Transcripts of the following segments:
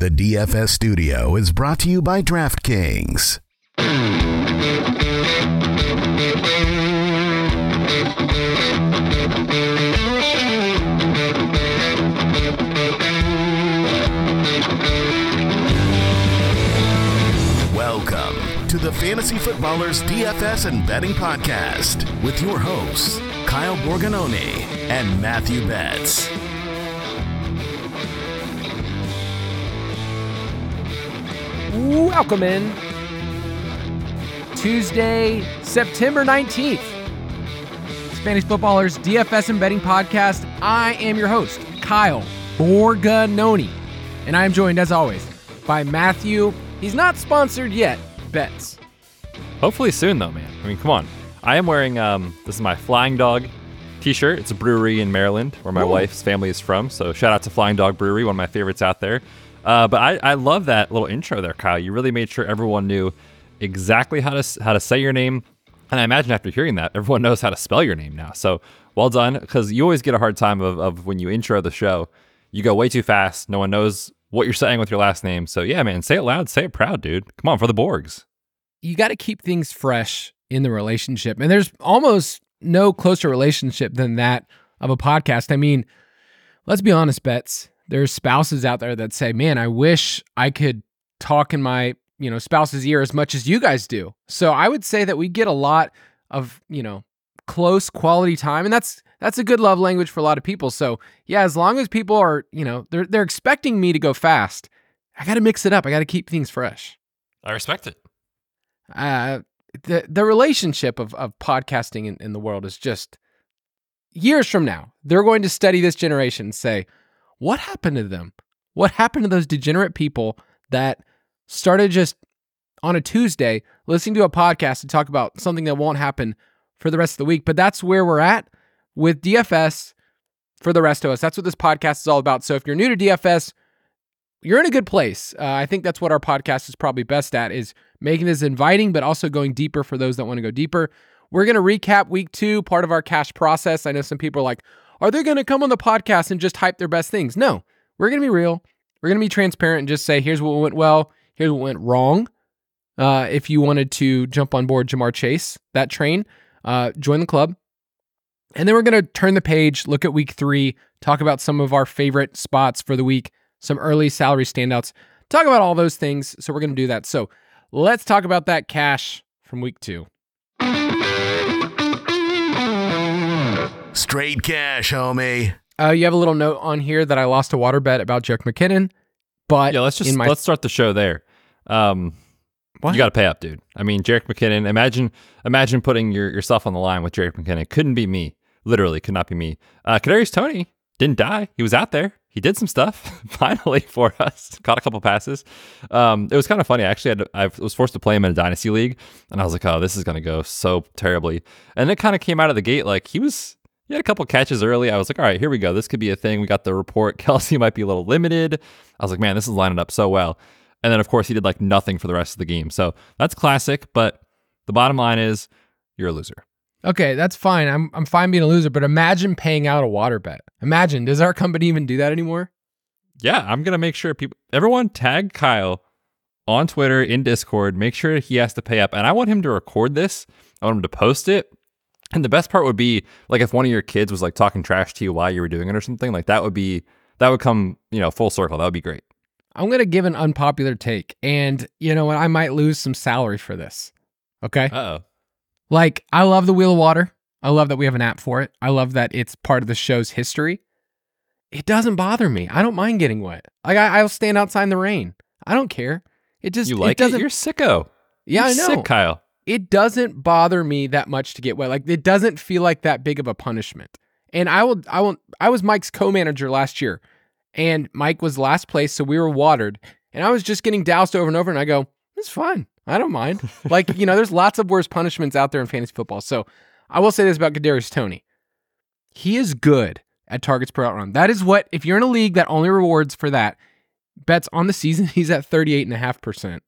The DFS studio is brought to you by DraftKings. Welcome to the Fantasy Footballers DFS and Betting Podcast with your hosts, Kyle Borgognoni and Matthew Betz. Welcome in. Tuesday, September 19th. Spanish Footballers DFS and Betting Podcast. I am your host, Kyle Borgognoni. And I am joined, as always, by Matthew. He's not sponsored yet, Betz. Hopefully soon, though, man. I mean, come on. I am wearing um, this is my Flying Dog T-shirt. It's a brewery in Maryland where my Ooh. wife's family is from. So shout out to Flying Dog Brewery, one of my favorites out there. Uh, but I, I love that little intro there, Kyle. You really made sure everyone knew exactly how to how to say your name, and I imagine after hearing that, everyone knows how to spell your name now. So well done, because you always get a hard time of, of when you intro the show, you go way too fast. No one knows what you're saying with your last name. So yeah, man, say it loud, say it proud, dude. Come on for the Borgs. You got to keep things fresh in the relationship. And there's almost no closer relationship than that of a podcast. I mean, let's be honest, Betz. There's spouses out there that say, man, I wish I could talk in my, you know, spouse's ear as much as you guys do. So I would say that we get a lot of, you know, close quality time. And that's that's a good love language for a lot of people. So yeah, as long as people are, you know, they're they're expecting me to go fast, I gotta mix it up. I gotta keep things fresh I respect it. uh, the the relationship of of podcasting in, in the world is just years from now they're going to study this generation and say what happened to them what happened to those degenerate people that started just on a tuesday listening to a podcast to talk about something that won't happen for the rest of the week but that's where we're at with dfs for the rest of us that's what this podcast is all about so if you're new to dfs you're in a good place. Uh, I think that's what our podcast is probably best at is making this inviting, but also going deeper for those that want to go deeper. We're going to recap week two, part of our cash process. I know some people are like, are they going to come on the podcast and just hype their best things? No, we're going to be real. We're going to be transparent and just say, here's what went well, here's what went wrong. Uh, if you wanted to jump on board Ja'Marr Chase, that train, uh, join the club. And then we're going to turn the page, look at week three, talk about some of our favorite spots for the week, some early salary standouts, talk about all those things. So we're going to do that. So let's talk about that cash from week two. Straight cash, homie. Uh, you have a little note on here that I lost a water bet about Jerick McKinnon, but Yeah, let's just my let's start the show there. Um, What? you got to pay up, dude. I mean, Jerick McKinnon. Imagine, imagine putting your, yourself on the line with Jerick McKinnon. Couldn't be me. Literally, could not be me. Uh, Kadarius Toney didn't die. He was out there. He did some stuff finally for us. Caught a couple passes. Um, it was kind of funny. I actually had to, I was forced to play him in a dynasty league, and I was like, oh, this is gonna go so terribly. And it kind of came out of the gate like he was. He had a couple catches early. I was like, all right, here we go. This could be a thing. We got the report. Kelce might be a little limited. I was like, man, this is lining up so well. And then, of course, he did like nothing for the rest of the game. So that's classic. But the bottom line is you're a loser. okay, that's fine. I'm I'm fine being a loser, but imagine paying out a water bet. Imagine does our company even do that anymore? Yeah, I'm going to make sure people, everyone tag Kyle on Twitter, in Discord. Make sure he has to pay up. And I want him to record this, I want him to post it. And the best part would be like if one of your kids was like talking trash to you while you were doing it or something, like that would be, that would come, you know, full circle. That would be great. I'm gonna give an unpopular take, and you know what? I might lose some salary for this. Okay. Uh oh. Like, I love the Wheel of Water. I love that we have an app for it. I love that it's part of the show's history. It doesn't bother me. I don't mind getting wet. Like, I, I'll stand outside in the rain. I don't care. It just You like it? doesn't. You're sicko. yeah, I You're know. Sick, Kyle. It doesn't bother me that much to get wet. Like, it doesn't feel like that big of a punishment. And I will. I will. I was Mike's co-manager last year, and Mike was last place, so we were watered. And I was just getting doused over and over, and I go, It's fine. I don't mind. Like, you know, there's lots of worse punishments out there in fantasy football. So I will say this about Kadarius Toney. He is good at targets per route run. That is what, if you're in a league that only rewards for that, bets on the season, he's at 38.5%.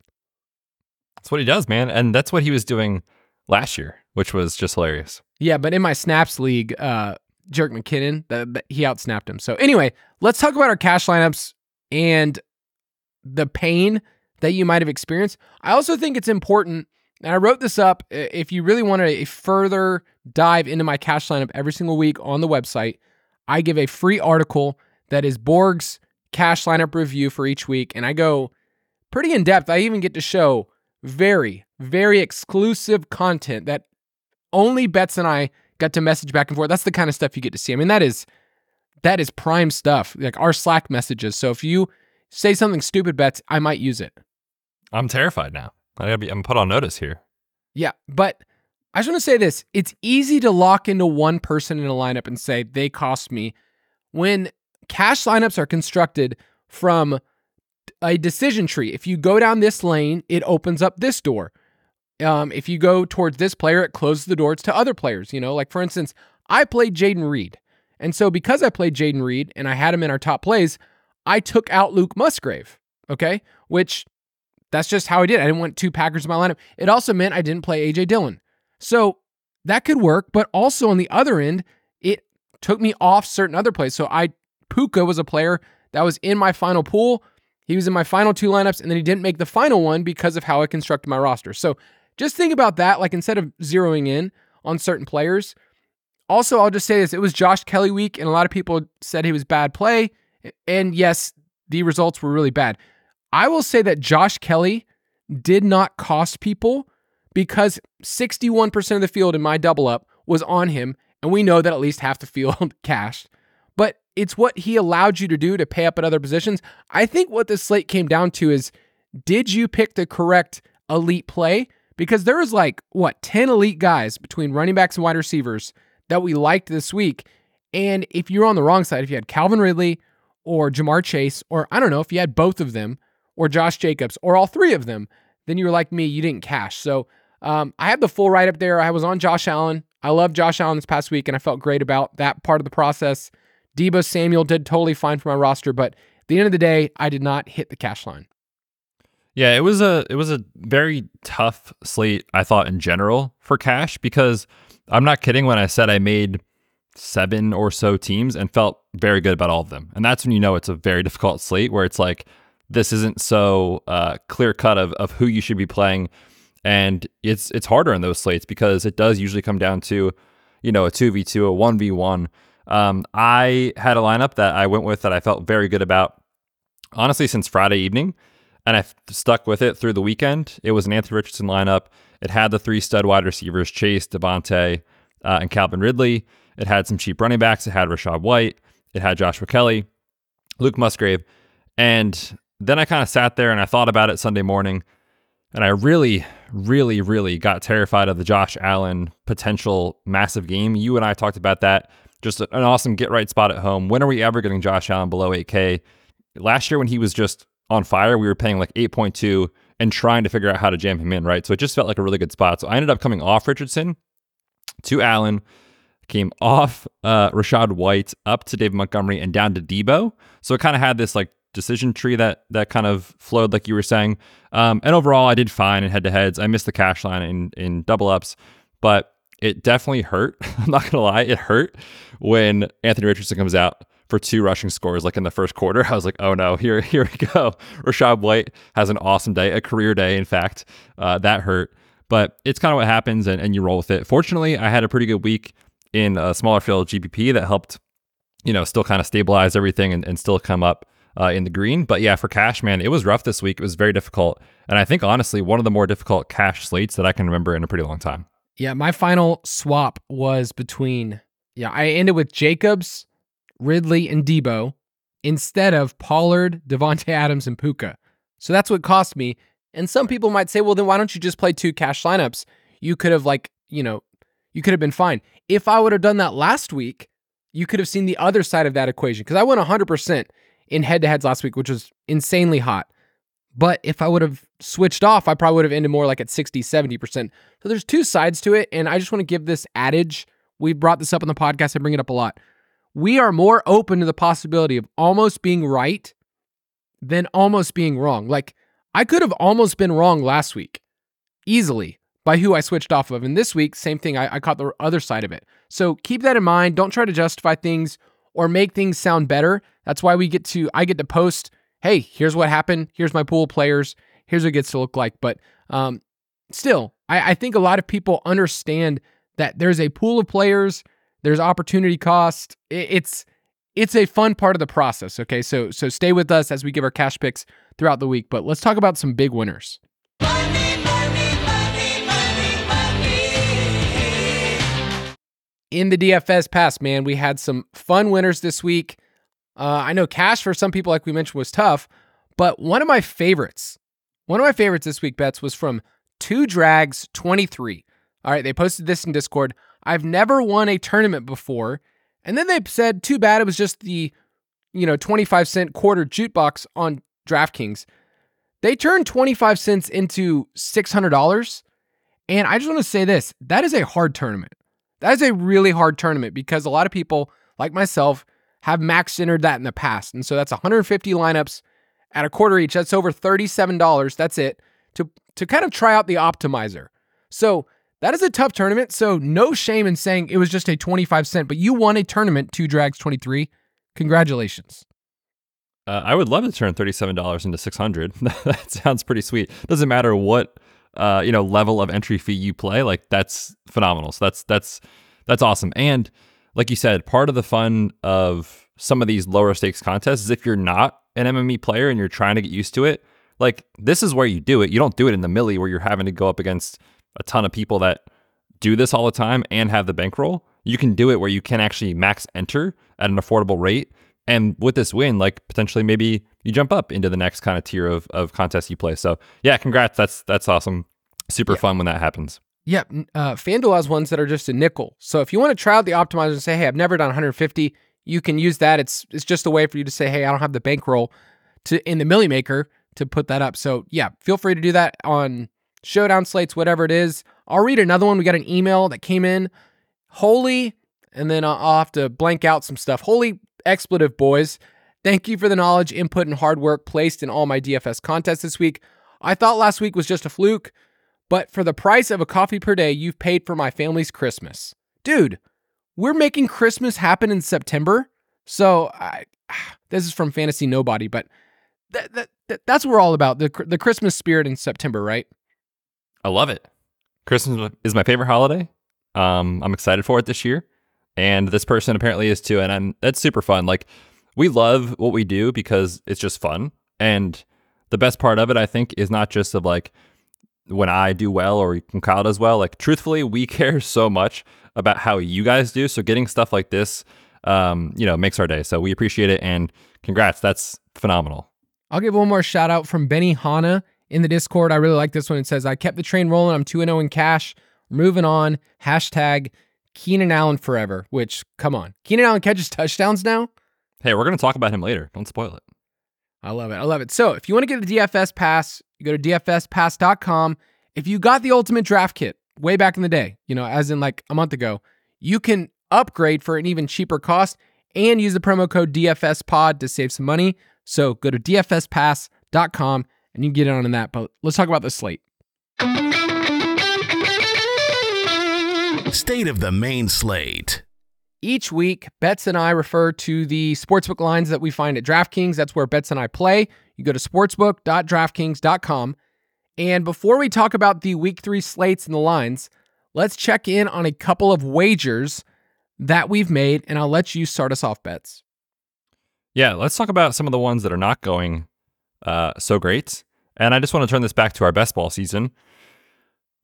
That's what he does, man. And that's what he was doing last year, which was just hilarious. Yeah, but in my snaps league, uh, Jerick McKinnon, the, the, he outsnapped him. So anyway, let's talk about our cash lineups and the pain that you might have experienced. I also think it's important, and I wrote this up. If you really want a further dive into my cash lineup every single week on the website, I give a free article that is Borg's cash lineup review for each week, and I go pretty in depth. I even get to show very, very exclusive content that only Betz and I got to message back and forth. That's the kind of stuff you get to see. I mean, that is that is prime stuff, like our Slack messages. So if you say something stupid, Betz, I might use it. I'm terrified now. I gotta be. I'm put on notice here. Yeah, but I just want to say this: it's easy to lock into one person in a lineup and say they cost me. When cash lineups are constructed from a decision tree, if you go down this lane, it opens up this door. Um, if you go towards this player, it closes the doors to other players. You know, like for instance, I played Jayden Reed. And so because I played Jayden Reed and I had him in our top plays, I took out Luke Musgrave. Okay. Which that's just how I did. I didn't want two Packers in my lineup. It also meant I didn't play AJ Dillon. So that could work. But also on the other end, it took me off certain other plays. So I, Puka was a player that was in my final pool. He was in my final two lineups, and then he didn't make the final one because of how I constructed my roster. So just think about that. Like instead of zeroing in on certain players. Also, I'll just say this it was Josh Kelley week, and a lot of people said he was bad play. And yes, the results were really bad. I will say that Josh Kelley did not cost people because 61% of the field in my double up was on him. And we know that at least half the field cashed. It's what he allowed you to do to pay up at other positions. I think what this slate came down to is did you pick the correct elite play? because there was like what 10 elite guys between running backs and wide receivers that we liked this week. And if you're on the wrong side, if you had Calvin Ridley or Ja'Marr Chase, or I don't know, if you had both of them, or Josh Jacobs, or all three of them, then you were like me, you didn't cash. So um, I had the full write up there. I was on Josh Allen. I love Josh Allen this past week, and I felt great about that part of the process. Deebo Samuel did totally fine for my roster, but at the end of the day, I did not hit the cash line. Yeah, it was a it was a very tough slate, I thought in general for cash because I'm not kidding when I said I made seven or so teams and felt very good about all of them. And that's when you know it's a very difficult slate where it's like this isn't so uh, clear cut of, of who you should be playing. And it's it's harder in those slates because it does usually come down to, you know, a 2v2, a 1v1. Um, I had a lineup that I went with that I felt very good about, honestly, since Friday evening and I stuck with it through the weekend. It was an Anthony Richardson lineup. It had the three stud wide receivers, Chase, Davante, uh, and Calvin Ridley. It had some cheap running backs. It had Rachaad White. It had Joshua Kelley, Luke Musgrave. And then I kind of sat there and I thought about it Sunday morning. And I really, really, really got terrified of the Josh Allen potential massive game. You and I talked about that. Just an awesome get right spot at home. When are we ever getting Josh Allen below 8K? Last year, when he was just on fire, we were paying like 8.2 and trying to figure out how to jam him in, right? So it just felt like a really good spot. So I ended up coming off Richardson to Allen, came off uh, Rachaad White up to David Montgomery and down to Deebo. So it kind of had this like decision tree that that kind of flowed, like you were saying. Um, and overall, I did fine in head to heads. I missed the cash line in in double ups, but it definitely hurt. I'm not gonna lie, it hurt when Anthony Richardson comes out for two rushing scores like in the first quarter. I was like, oh no, here here we go. Rachaad White has an awesome day, a career day, in fact. Uh, that hurt. But it's kind of what happens and, and you roll with it. Fortunately, I had a pretty good week in a smaller field GPP that helped, you know, still kind of stabilize everything and, and still come up uh, in the green. But yeah, for cash, man, it was rough this week. It was very difficult. And I think honestly, one of the more difficult cash slates that I can remember in a pretty long time. Yeah, my final swap was between, yeah, I ended with Jacobs, Ridley, and Deebo instead of Pollard, Davante Adams, and Puka. So that's what cost me. And some people might say, well, then why don't you just play two cash lineups? You could have, like, you know, you could have been fine. If I would have done that last week, you could have seen the other side of that equation because I went 100% in head to heads last week, which was insanely hot. But if I would have switched off, I probably would have ended more like at 60, 70%. So there's two sides to it. And I just want to give this adage. We brought this up on the podcast. I bring it up a lot. We are more open to the possibility of almost being right than almost being wrong. Like I could have almost been wrong last week easily by who I switched off of. And this week, same thing. I, I caught the other side of it. So keep that in mind. Don't try to justify things or make things sound better. That's why we get to, I get to post, hey, here's what happened. Here's my pool of players. Here's what it gets to look like. But um, still, I, I think a lot of people understand that there's a pool of players, there's opportunity cost. It, it's, it's a fun part of the process. Okay. So, so stay with us as we give our cash picks throughout the week. But let's talk about some big winners. in the DFS pass, man, we had some fun winners this week. Uh, I know cash for some people, like we mentioned, was tough, but one of my favorites, one of my favorites this week, Betz, was from Two Drags 23. All right, they posted this in Discord. I've never won a tournament before. And then they said, too bad it was just the, you know, 25 cent quarter jukebox on DraftKings. They turned 25 cents into $600. And I just want to say this that is a hard tournament. That is a really hard tournament because a lot of people, like myself, have max entered that in the past. And so that's 150 lineups at a quarter each. That's over $37. That's it to, to kind of try out the optimizer. So that is a tough tournament. So no shame in saying it was just a 25 cent, but you won a tournament, two drags 23. Congratulations. Uh, I would love to turn $37 into 600. that sounds pretty sweet. Doesn't matter what uh, you know, level of entry fee you play, like that's phenomenal. So that's that's that's awesome. And like you said, part of the fun of some of these lower stakes contests is if you're not an MME player and you're trying to get used to it, like this is where you do it. You don't do it in the millie where you're having to go up against a ton of people that do this all the time and have the bankroll. You can do it where you can actually max enter at an affordable rate. And with this win, like potentially maybe you jump up into the next kind of tier of, of contest you play. So yeah, congrats. That's that's awesome. Super yeah. fun when that happens. Yeah, uh, FanDuel has ones that are just a nickel. So if you want to try out the optimizer and say, "Hey, I've never done 150," you can use that. It's it's just a way for you to say, "Hey, I don't have the bankroll to in the Millie Maker to put that up." So yeah, feel free to do that on showdown slates, whatever it is. I'll read another one. We got an email that came in. Holy, and then I'll have to blank out some stuff. Holy expletive boys. Thank you for the knowledge, input, and hard work placed in all my DFS contests this week. I thought last week was just a fluke, but for the price of a coffee per day, you've paid for my family's Christmas. Dude, we're making Christmas happen in September. So I, this is from Fantasy Nobody, but that, that, that, that's what we're all about the, the Christmas spirit in September, right? I love it. Christmas is my favorite holiday. Um, I'm excited for it this year, and this person apparently is too, and I'm, that's super fun. Like we love what we do because it's just fun. And the best part of it, I think, is not just of like when I do well or when Kyle does well. Like, truthfully, we care so much about how you guys do. So, getting stuff like this, um, you know, makes our day. So, we appreciate it. And congrats. That's phenomenal. I'll give one more shout out from Benny Hanna in the Discord. I really like this one. It says, I kept the train rolling. I'm 2 0 in cash. Moving on. Hashtag Keenan Allen forever, which, come on. Keenan Allen catches touchdowns now. Hey, we're going to talk about him later. Don't spoil it. I love it. I love it. So, if you want to get the DFS pass, you go to dfspass.com. If you got the ultimate draft kit way back in the day, you know, as in like a month ago, you can upgrade for an even cheaper cost and use the promo code DFSPod to save some money. So, go to dfspass.com and you can get in on that. But let's talk about the slate. State of the main slate. Each week, Betz and I refer to the sportsbook lines that we find at DraftKings. That's where Betz and I play. You go to sportsbook.draftkings.com. And before we talk about the week three slates and the lines, let's check in on a couple of wagers that we've made. And I'll let you start us off, Betz. Yeah, let's talk about some of the ones that are not going uh, so great. And I just want to turn this back to our best ball season.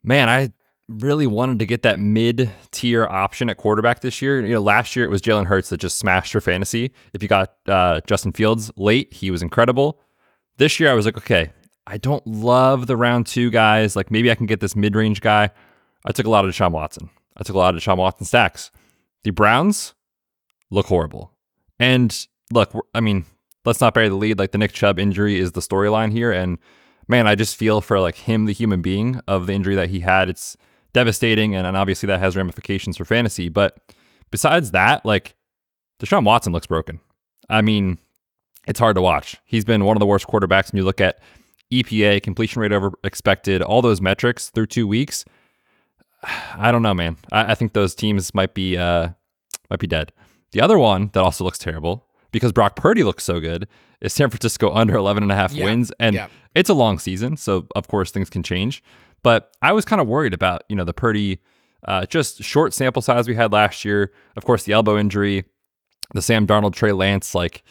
Man, I really wanted to get that mid tier option at quarterback this year. You know, last year it was Jalen Hurts that just smashed for fantasy. If you got uh, Justin Fields late, he was incredible. This year I was like, okay, I don't love the round two guys. Like maybe I can get this mid range guy. I took a lot of Deshaun Watson. I took a lot of Deshaun Watson stacks. The Browns look horrible. And look, I mean, let's not bury the lead. Like the Nick Chubb injury is the storyline here, and man, I just feel for like him, the human being of the injury that he had. It's devastating, and, and obviously that has ramifications for fantasy. But besides that, like Deshaun Watson looks broken. I mean, it's hard to watch. He's been one of the worst quarterbacks when you look at EPA, completion rate over expected, all those metrics through two weeks. I don't know, man. I, I think those teams might be uh, might be dead. The other one that also looks terrible because Brock Purdy looks so good is San Francisco under 11 and a half Yeah. wins. And Yeah. it's a long season. So, of course, things can change. But I was kind of worried about, you know, the Purdy, uh, just short sample size we had last year. Of course, the elbow injury, the Sam Darnold, Trey Lance, like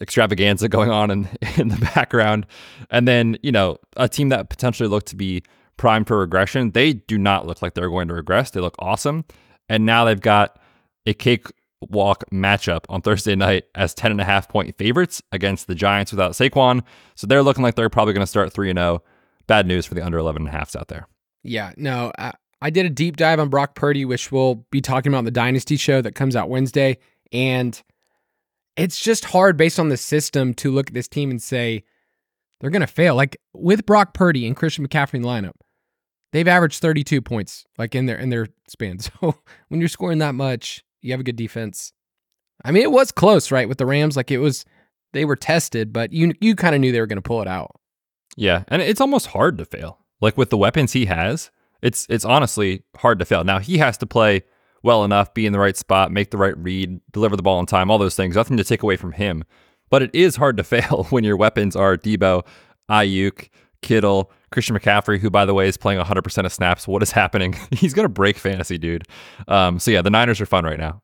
extravaganza going on in, in the background. And then, you know, a team that potentially looked to be primed for regression, they do not look like they're going to regress. They look awesome. And now they've got a cakewalk matchup on Thursday night as 10 and a half point favorites against the Giants without Saquon. So they're looking like they're probably going to start 3 0. Bad news for the under 11 and a halfs out there. Yeah, no, I, I did a deep dive on Brock Purdy, which we'll be talking about in the Dynasty show that comes out Wednesday. And it's just hard based on the system to look at this team and say they're going to fail. Like with Brock Purdy and Christian McCaffrey in the lineup, they've averaged 32 points like in their in their span. So when you're scoring that much, you have a good defense. I mean, it was close, right? With the Rams, like it was they were tested, but you you kind of knew they were going to pull it out. Yeah, and it's almost hard to fail. Like with the weapons he has, it's it's honestly hard to fail. Now he has to play well enough, be in the right spot, make the right read, deliver the ball on time, all those things. Nothing to take away from him. But it is hard to fail when your weapons are Deebo, Aiyuk, Kittle, Christian McCaffrey, who by the way is playing 100% of snaps. What is happening? He's gonna break fantasy, dude. Um, so yeah, the Niners are fun right now.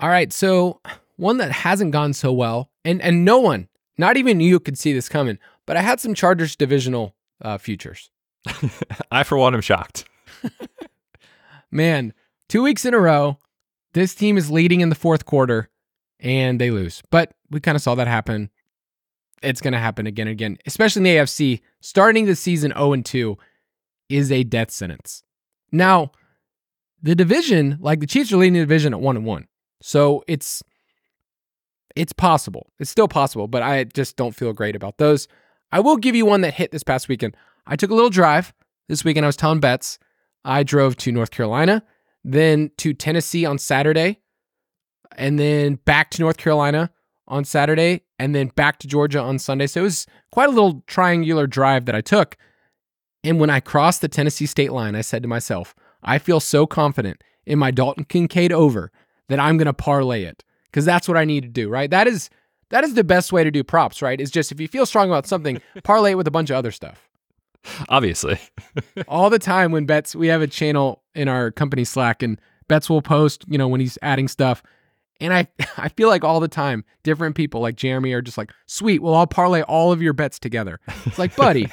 All right, so one that hasn't gone so well, and and no one, not even you, could see this coming. But I had some Chargers divisional uh, futures. I for one am shocked. Man, two weeks in a row, this team is leading in the fourth quarter, and they lose. But we kind of saw that happen. It's going to happen again and again, especially in the AFC. Starting the season 0 and 2 is a death sentence. Now, the division, like the Chiefs are leading the division at 1 and 1. So it's it's possible. It's still possible, but I just don't feel great about those. I will give you one that hit this past weekend. I took a little drive this weekend. I was telling Betz. I drove to North Carolina, then to Tennessee on Saturday, and then back to North Carolina on Saturday, and then back to Georgia on Sunday. So it was quite a little triangular drive that I took. And when I crossed the Tennessee state line, I said to myself, I feel so confident in my Dalton Kincaid over that I'm going to parlay it because that's what I need to do, right? That is that is the best way to do props, right? Is just if you feel strong about something, parlay it with a bunch of other stuff. Obviously. All the time when Betz, we have a channel in our company Slack, and Betz will post, you know, when he's adding stuff. And I, I feel like all the time, different people like Jeremy are just like, sweet, well, I'll parlay all of your bets together. It's like, buddy,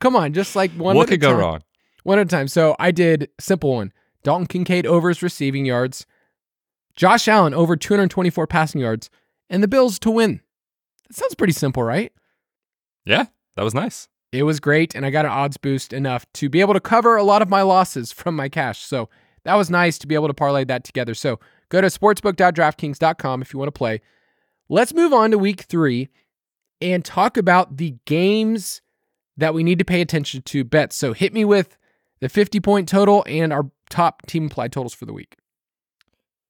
come on, just like one what at a could go time. wrong? One at a time. So I did simple one. Dalton Kincaid over his receiving yards. Josh Allen over 224 passing yards. And the Bills to win. That sounds pretty simple, right? Yeah, that was nice. It was great. And I got an odds boost enough to be able to cover a lot of my losses from my cash. So that was nice to be able to parlay that together. So go to sportsbook.draftkings.com if you want to play. Let's move on to week three and talk about the games that we need to pay attention to Betz. So hit me with the 50 point total and our top team applied totals for the week.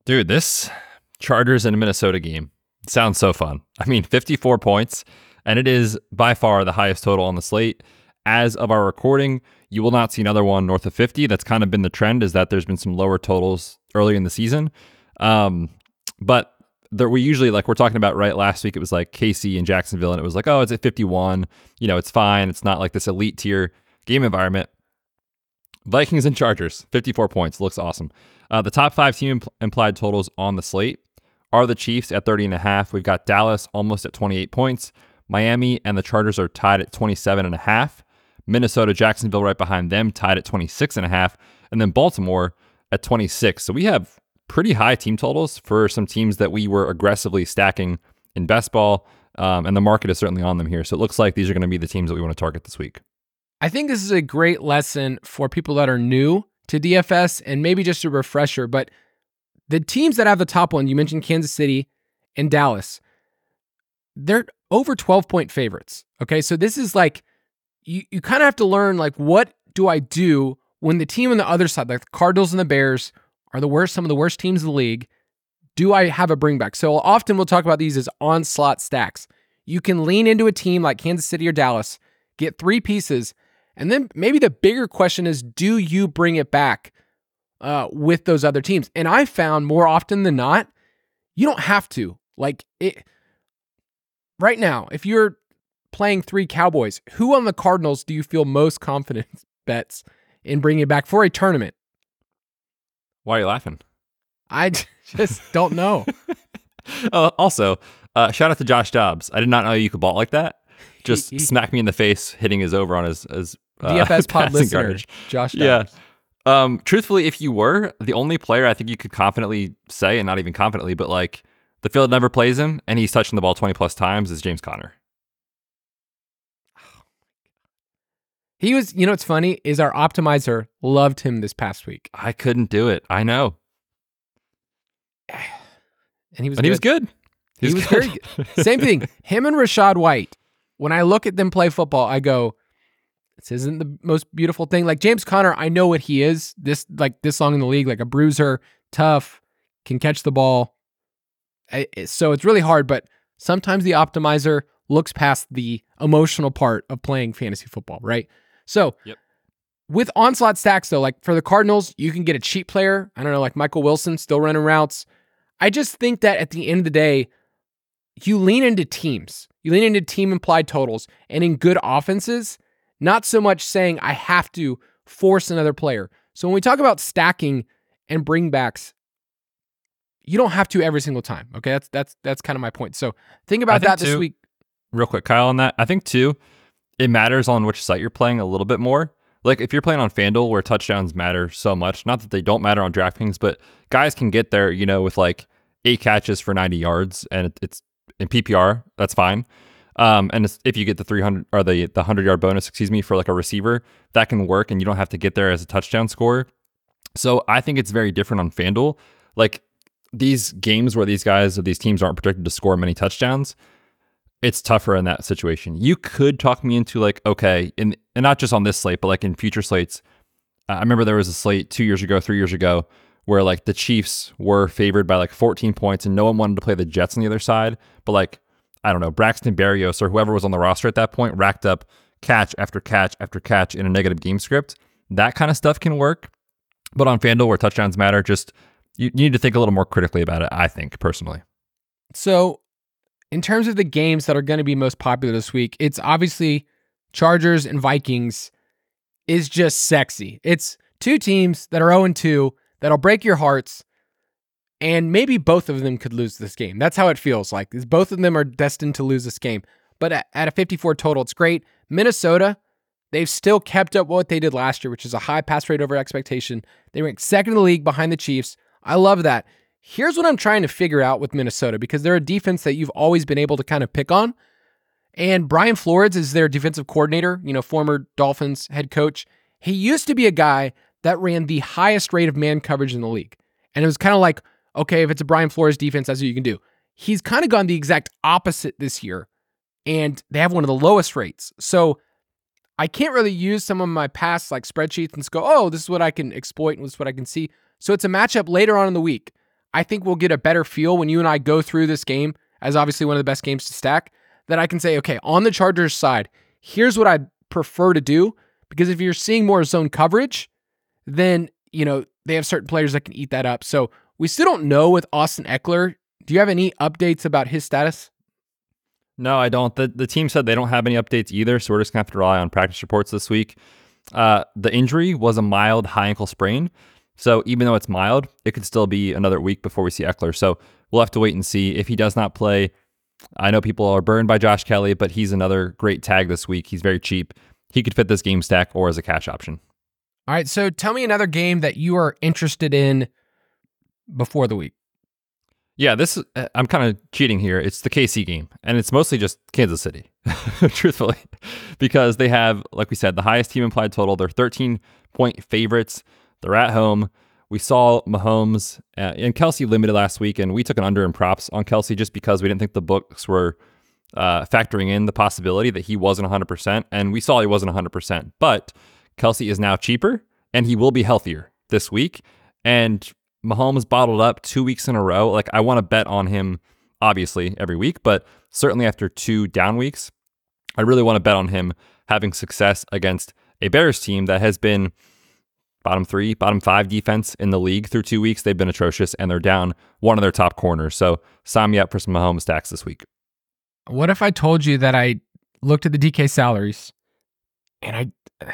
Dude, this Chargers and Minnesota game sounds so fun. I mean, 54 points, and it is by far the highest total on the slate. As of our recording, you will not see another one north of 50. That's kind of been the trend, is that there's been some lower totals early in the season. Um, but there, we usually, like we're talking about right last week, it was like KC and Jacksonville, and it was like, oh, it's at 51. You know, it's fine. It's not like this elite tier game environment. Vikings and Chargers, 54 points. Looks awesome. Uh, the top five team impl- implied totals on the slate are the Chiefs at 30 and a half. We've got Dallas almost at 28 points. Miami and the Chargers are tied at 27 and a half. Minnesota, Jacksonville right behind them, tied at 26 and a half. And then Baltimore at 26. So we have pretty high team totals for some teams that we were aggressively stacking in best ball. Um, and the market is certainly on them here. So it looks like these are going to be the teams that we want to target this week. I think this is a great lesson for people that are new to DFS and maybe just a refresher. But the teams that have the top one, you mentioned Kansas City and Dallas, they're over 12 point favorites. Okay. So this is like, you, you kind of have to learn, like, what do I do when the team on the other side, like the Cardinals and the Bears, are the worst, some of the worst teams in the league? Do I have a bring back? So often we'll talk about these as onslaught stacks. You can lean into a team like Kansas City or Dallas, get three pieces, and then maybe the bigger question is do you bring it back uh, with those other teams? And I found more often than not, you don't have to. Like it right now, if you're playing three Cowboys, who on the Cardinals do you feel most confident Betz in bringing back for a tournament? Why are you laughing? I just don't know. uh, also, uh, shout out to Josh Dobbs. I did not know you could ball like that. Just he, smack me in the face, hitting his over on his, his uh, DFS pod listener, garbage. Josh Dobbs. Yeah. Um, truthfully, if you were the only player I think you could confidently say, and not even confidently, but like the field never plays him and he's touching the ball 20 plus times is James Conner. He was, you know, what's funny is our optimizer loved him this past week. I couldn't do it. I know. And he was, and he was good. He, he was, good. very good. Same thing. Him and Rachaad White. When I look at them play football, I go, this isn't the most beautiful thing. Like James Conner, I know what he is. This like this long in the league, like a bruiser, tough, can catch the ball. So it's really hard, but sometimes the optimizer looks past the emotional part of playing fantasy football, right? So yep. with onslaught stacks, though, like for the Cardinals, you can get a cheap player. I don't know, like Michael Wilson still running routes. I just think that at the end of the day, you lean into teams. You lean into team implied totals and in good offenses, not so much saying I have to force another player. So when we talk about stacking and bringbacks, you don't have to every single time. Okay, that's that's that's kind of my point. So think about that this week. Real quick, Kyle, on that, I think too, it matters on which site you're playing a little bit more. Like if you're playing on FanDuel where touchdowns matter so much, not that they don't matter on DraftKings, but guys can get there, you know, with like eight catches for 90 yards and it's in PPR, that's fine. Um, and if you get the 300 or the the 100 yard bonus, excuse me, for like a receiver, that can work and you don't have to get there as a touchdown scorer. So I think it's very different on FanDuel. Like these games where these guys or these teams aren't projected to score many touchdowns, it's tougher in that situation. You could talk me into like, okay, in, and not just on this slate, but like in future slates. Uh, I remember there was a slate two years ago, three years ago, where like the Chiefs were favored by like 14 points and no one wanted to play the Jets on the other side. But like, I don't know, Braxton Berrios or whoever was on the roster at that point racked up catch after catch after catch in a negative game script. That kind of stuff can work. But on FanDuel, where touchdowns matter, just you, need to think a little more critically about it, I think, personally. So in terms of the games that are going to be most popular this week, it's obviously Chargers and Vikings is just sexy. It's two teams that are 0 2 that'll break your hearts, and maybe both of them could lose this game. That's how it feels like. Both of them are destined to lose this game. But at a 54 total, it's great. Minnesota, they've still kept up what they did last year, which is a high pass rate over expectation. They rank second in the league behind the Chiefs. I love that. Here's what I'm trying to figure out with Minnesota because they're a defense that you've always been able to kind of pick on. And Brian Flores is their defensive coordinator, you know, former Dolphins head coach. He used to be a guy that ran the highest rate of man coverage in the league. And it was kind of like, okay, if it's a Brian Flores defense, that's what you can do. He's kind of gone the exact opposite this year, and they have one of the lowest rates. So I can't really use some of my past like spreadsheets and go, oh, this is what I can exploit and this is what I can see. So it's a matchup later on in the week. I think we'll get a better feel when you and I go through this game as obviously one of the best games to stack. That I can say, okay, on the Chargers side, here's what I prefer to do. Because if you're seeing more zone coverage, then, you know, they have certain players that can eat that up. So we still don't know with Austin Ekeler. Do you have any updates about his status? No, I don't. The, the team said they don't have any updates either. So we're just going to have to rely on practice reports this week. Uh, the injury was a mild high ankle sprain. So even though it's mild, it could still be another week before we see Ekeler. So we'll have to wait and see if he does not play. I know people are burned by Josh Kelley, but he's another great tag this week. He's very cheap. He could fit this game stack or as a cash option. All right. So tell me another game that you are interested in before the week. Yeah, this uh, I'm kind of cheating here. It's the KC game, and it's mostly just Kansas City, truthfully, because they have, like we said, the highest team implied total. They're 13 point favorites. They're at home. We saw Mahomes uh, and Kelce limited last week, and we took an under in props on Kelce just because we didn't think the books were uh, factoring in the possibility that he wasn't 100%. And we saw he wasn't 100%. But Kelce is now cheaper and he will be healthier this week. And Mahomes bottled up two weeks in a row. Like, I want to bet on him, obviously, every week, but certainly after two down weeks, I really want to bet on him having success against a Bears team that has been bottom three, bottom five defense in the league through two weeks. They've been atrocious and they're down one of their top corners. So sign me up for some Mahomes stacks this week. What if I told you that I looked at the DK salaries and I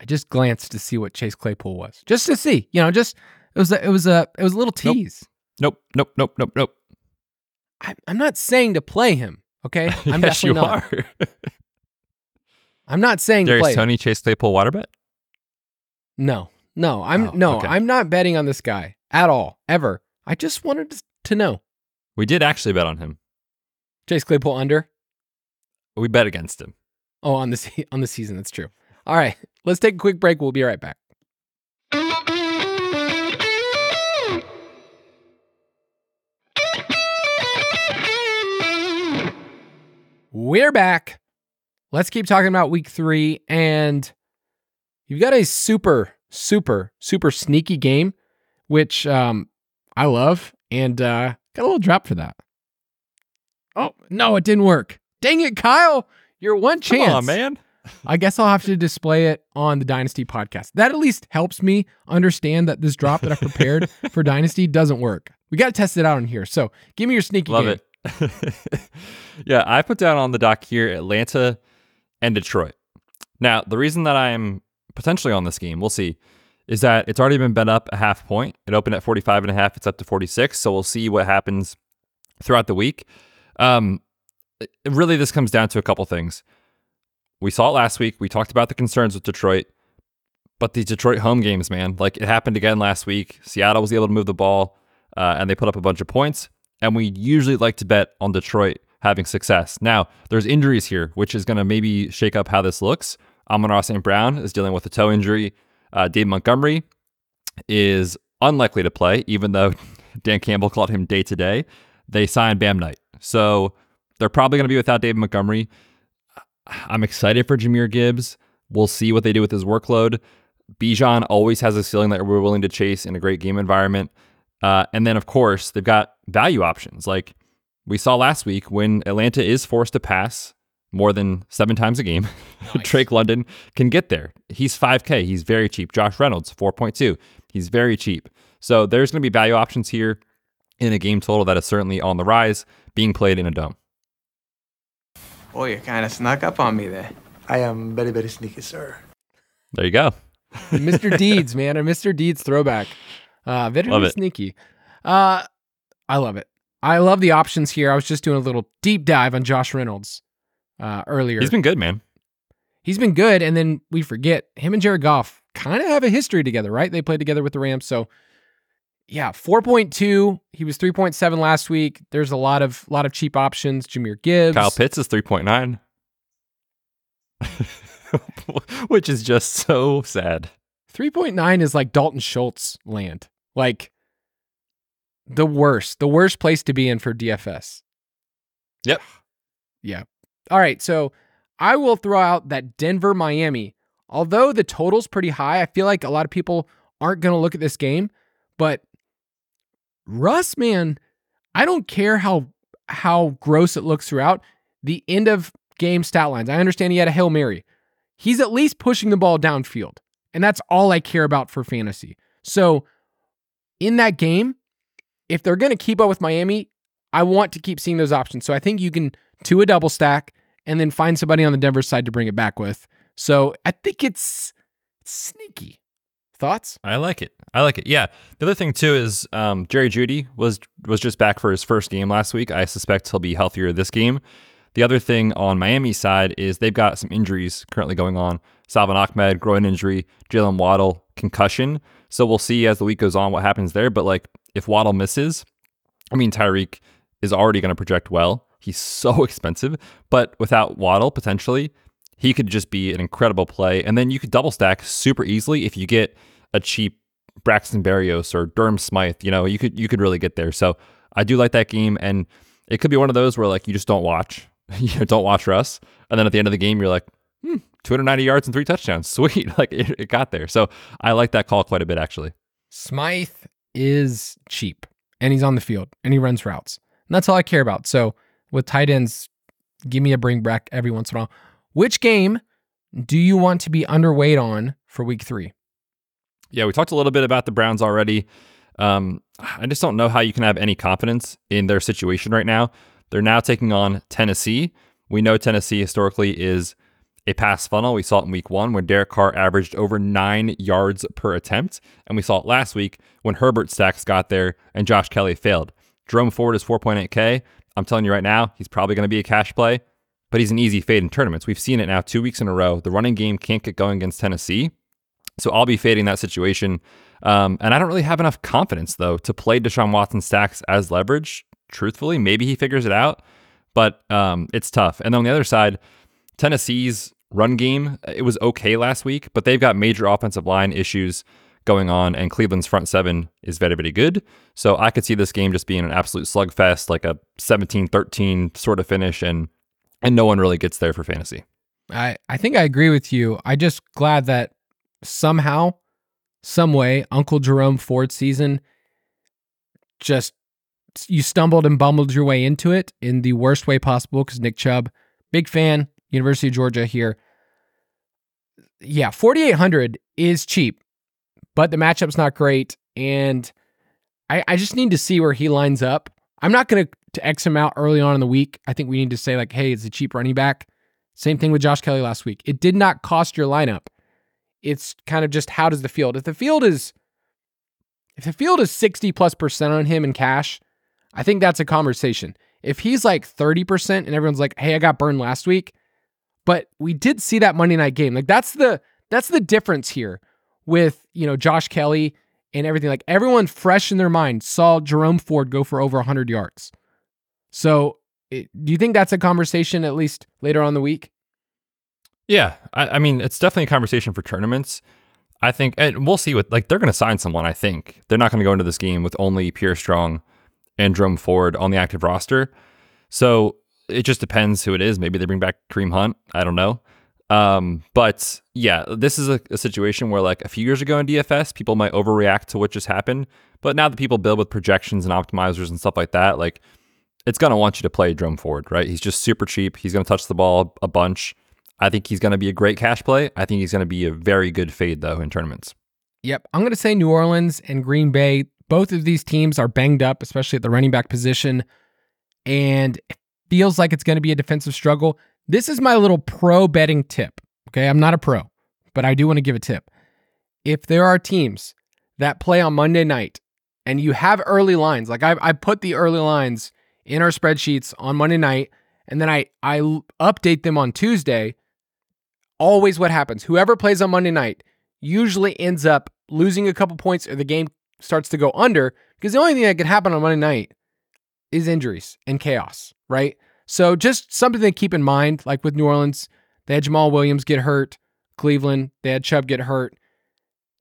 I just glanced to see what Chase Claypool was. Just to see, you know, just it was a, it was a it was a little tease. Nope, nope, nope, nope, nope. I, I'm not saying to play him. Okay, I'm yes, you definitely not. are. I'm not saying to play. Darius him. Tony, Chase Claypool, water bet. No, no, I'm Oh, no, okay. I'm not betting on this guy at all, ever. I just wanted to, know. We did actually bet on him. Chase Claypool under. We bet against him. Oh, on the se- on the season, that's true. All right, let's take a quick break. We'll be right back. We're back. Let's keep talking about week three. And you've got a super, super, super sneaky game, which um, I love. And uh, got a little drop for that. Oh, no, it didn't work. Dang it, Kyle. Your one chance. Come on, man. I guess I'll have to display it on the Dynasty podcast. That at least helps me understand that this drop that I prepared for Dynasty doesn't work. We got to test it out in here. So give me your sneaky Love game. it. yeah, I put down on the dock here Atlanta and Detroit. Now, the reason that I'm potentially on this game, we'll see, is that it's already been bet up a half point. It opened at 45 and a half. It's up to 46. So we'll see what happens throughout the week. Um, it- really, this comes down to a couple things. We saw it last week. We talked about the concerns with Detroit, but the Detroit home games, man, like it happened again last week. Seattle was able to move the ball, uh, and they put up a bunch of points. And we usually like to bet on Detroit having success. Now, there's injuries here, which is going to maybe shake up how this looks. Amon-Ra St. Brown is dealing with a toe injury. Uh, Dave Montgomery is unlikely to play, even though Dan Campbell called him day to day. They signed Bam Knight. So they're probably going to be without Dave Montgomery. I'm excited for Jahmyr Gibbs. We'll see what they do with his workload. Bijan always has a ceiling that we're willing to chase in a great game environment. Uh, and then, of course, they've got value options. Like we saw last week when Atlanta is forced to pass more than seven times a game, Drake London can get there. He's 5K. He's very cheap. Josh Reynolds, 4.2. He's very cheap. So there's going to be value options here in a game total that is certainly on the rise, being played in a dome. Boy, you kind of snuck up on me there. I am very, very sneaky, sir. There you go. Mr. Deeds, man, a Mr. Deeds throwback. Uh, very Love it. sneaky. Uh, I love it. I love the options here. I was just doing a little deep dive on Josh Reynolds uh, earlier. He's been good, man. he's been good. And then we forget him and Jared Goff kind of have a history together, right? They played together with the Rams. So yeah, 4.2. He was 3.7 last week. There's a lot of lot of cheap options. Jahmyr Gibbs. Kyle Pitts is 3.9, which is just so sad. 3.9 is like Dalton Schultz land. Like the worst, the worst place to be in for DFS. Yep. Yeah. All right. So I will throw out that Denver Miami. Although the total's pretty high, I feel like a lot of people aren't going to look at this game. But Russ, man, I don't care how how gross it looks throughout the end of game stat lines. I understand he had a hail mary. He's at least pushing the ball downfield, and that's all I care about for fantasy. So in that game, if they're going to keep up with Miami, I want to keep seeing those options. So I think you can do a double stack and then find somebody on the Denver side to bring it back with. So I think it's sneaky. Thoughts? I like it. I like it. Yeah. The other thing too is um, Jerry Jeudy was was just back for his first game last week. I suspect he'll be healthier this game. The other thing on Miami's side is they've got some injuries currently going on. Salvon Ahmed, groin injury, Jaylen Waddle, concussion. So we'll see as the week goes on what happens there. But like if Waddle misses, I mean Tyreek is already going to project well. He's so expensive, but without Waddle potentially, he could just be an incredible play. And then you could double stack super easily if you get a cheap Braxton Berrios or Durham Smythe. You know, you could you could really get there. So I do like that game, and it could be one of those where like you just don't watch, you don't watch Russ, and then at the end of the game you're like, hmm, 290 yards and three touchdowns, sweet, like it, it got there. So I like that call quite a bit actually. Smythe is cheap and he's on the field and he runs routes. And that's all I care about. So with tight ends, give me a bring back every once in a while. Which game do you want to be underweight on for week three? Yeah, we talked a little bit about the Browns already. Um, I just don't know how you can have any confidence in their situation right now. They're now taking on Tennessee. We know Tennessee historically is a pass funnel. We saw it in week one when Derek Carr averaged over nine yards per attempt. And we saw it last week when Herbert stacks got there and Josh Kelley failed. Jerome Ford is 4.8K. I'm telling you right now, he's probably going to be a cash play, but he's an easy fade in tournaments. We've seen it now two weeks in a row. The running game can't get going against Tennessee. So I'll be fading that situation. Um, and I don't really have enough confidence, though, to play Deshaun Watson stacks as leverage. Truthfully, maybe he figures it out, but um, it's tough. And then on the other side, Tennessee's run game, it was okay last week, but they've got major offensive line issues going on, and Cleveland's front seven is very, very good. So I could see this game just being an absolute slugfest, like a 17 13 sort of finish, and and no one really gets there for fantasy. I, I think I agree with you. I just glad that somehow, some way, Uncle Jerome Ford season just you stumbled and bumbled your way into it in the worst way possible because Nick Chubb, big fan, University of Georgia here. Yeah, 4,800 is cheap, but the matchup's not great. And I, I just need to see where he lines up. I'm not going to X him out early on in the week. I think we need to say, like, hey, it's a cheap running back. Same thing with Josh Kelley last week. It did not cost your lineup. It's kind of just how does the field? If the field is if the field is 60 plus percent on him in cash, I think that's a conversation. If he's like 30% and everyone's like, hey, I got burned last week, but we did see that Monday night game. Like that's the that's the difference here with, you know, Josh Kelley and everything. Like everyone fresh in their mind saw Jerome Ford go for over 100 yards. So, it, do you think that's a conversation at least later on the week? Yeah, I, I mean, it's definitely a conversation for tournaments. I think, and we'll see what like they're going to sign someone. I think they're not going to go into this game with only Pierre Strong and Jerome Ford on the active roster. So it just depends who it is. Maybe they bring back Kareem Hunt. I don't know. Um, but yeah, this is a, a, situation where like a few years ago in DFS, people might overreact to what just happened. But now that people build with projections and optimizers and stuff like that, like it's gonna want you to play Jerome Ford, right? He's just super cheap. He's gonna touch the ball a bunch. I think he's gonna be a great cash play. I think he's gonna be a very good fade though in tournaments. Yep, I'm gonna say New Orleans and Green Bay. Both of these teams are banged up, especially at the running back position, and it feels like it's gonna be a defensive struggle. This is my little pro betting tip. Okay. I'm not a pro, but I do want to give a tip. If there are teams that play on Monday night and you have early lines, like I, I put the early lines in our spreadsheets on Monday night, and then I, I update them on Tuesday. Always what happens whoever plays on Monday night usually ends up losing a couple points or the game starts to go under because the only thing that could happen on Monday night is injuries and chaos, right? So just something to keep in mind, like with New Orleans, they had Jamaal Williams get hurt. Cleveland, they had Chubb get hurt.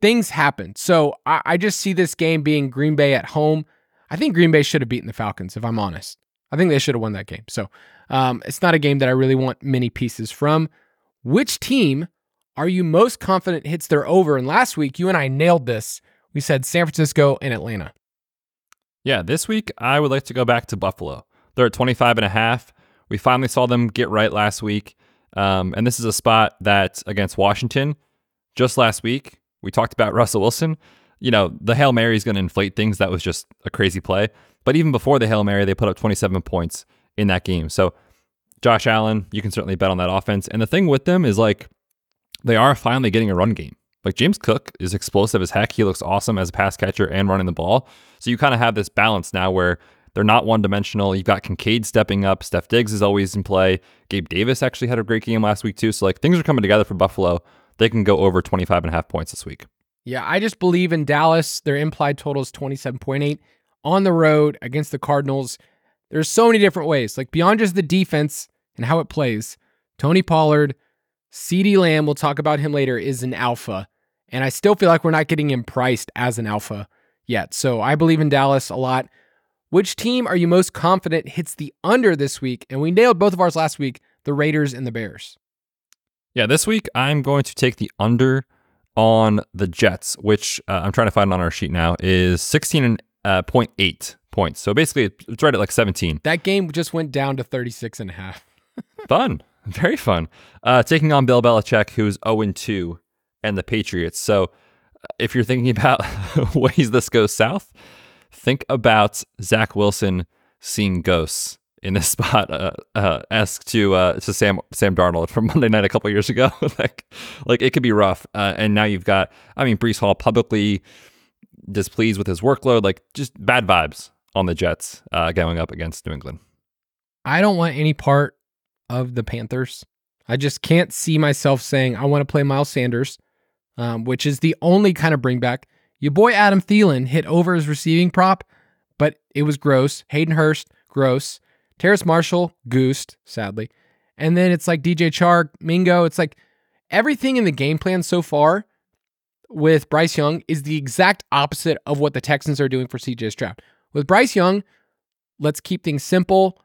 Things happen. So I, I just see this game being Green Bay at home. I think Green Bay should have beaten the Falcons, if I'm honest. I think they should have won that game. So um, it's not a game that I really want many pieces from. Which team are you most confident hits their over? And last week, you and I nailed this. We said San Francisco and Atlanta. Yeah, this week I would like to go back to Buffalo. They're at 25 and a half. We finally saw them get right last week. Um, and this is a spot that against Washington, just last week, we talked about Russell Wilson. You know, the Hail Mary is going to inflate things. That was just a crazy play. But even before the Hail Mary, they put up 27 points in that game. So, Josh Allen, you can certainly bet on that offense. And the thing with them is like, they are finally getting a run game. Like James Cook is explosive as heck. He looks awesome as a pass catcher and running the ball. So you kind of have this balance now where they're not one dimensional. You've got Kincaid stepping up. Steph Diggs is always in play. Gabe Davis actually had a great game last week, too. So, like, things are coming together for Buffalo. They can go over 25 and a half points this week. Yeah, I just believe in Dallas. Their implied total is 27.8 on the road against the Cardinals. There's so many different ways, like beyond just the defense and how it plays. Tony Pollard, CeeDee Lamb, we'll talk about him later, is an alpha. And I still feel like we're not getting him priced as an alpha yet. So I believe in Dallas a lot. Which team are you most confident hits the under this week? And we nailed both of ours last week the Raiders and the Bears. Yeah, this week I'm going to take the under on the Jets, which uh, I'm trying to find on our sheet now, is 16.8 uh, points. So basically, it's right at like 17. That game just went down to 36 and a half. fun. Very fun. Uh, taking on Bill Belichick, who's 0 2, and the Patriots. So uh, if you're thinking about ways this goes south, think about Zach Wilson seeing ghosts in this spot, uh, uh, ask to uh, to Sam Sam Darnold from Monday Night a couple years ago. like, like it could be rough. Uh, and now you've got, I mean, Breece Hall publicly displeased with his workload. Like, just bad vibes on the Jets uh, going up against New England. I don't want any part of the Panthers. I just can't see myself saying I want to play Miles Sanders, um, which is the only kind of bring back. Your boy Adam Thielen hit over his receiving prop, but it was gross. Hayden Hurst, gross. Terrace Marshall, goosed, sadly. And then it's like DJ Chark, Mingo. It's like everything in the game plan so far with Bryce Young is the exact opposite of what the Texans are doing for CJ Stroud. With Bryce Young, let's keep things simple.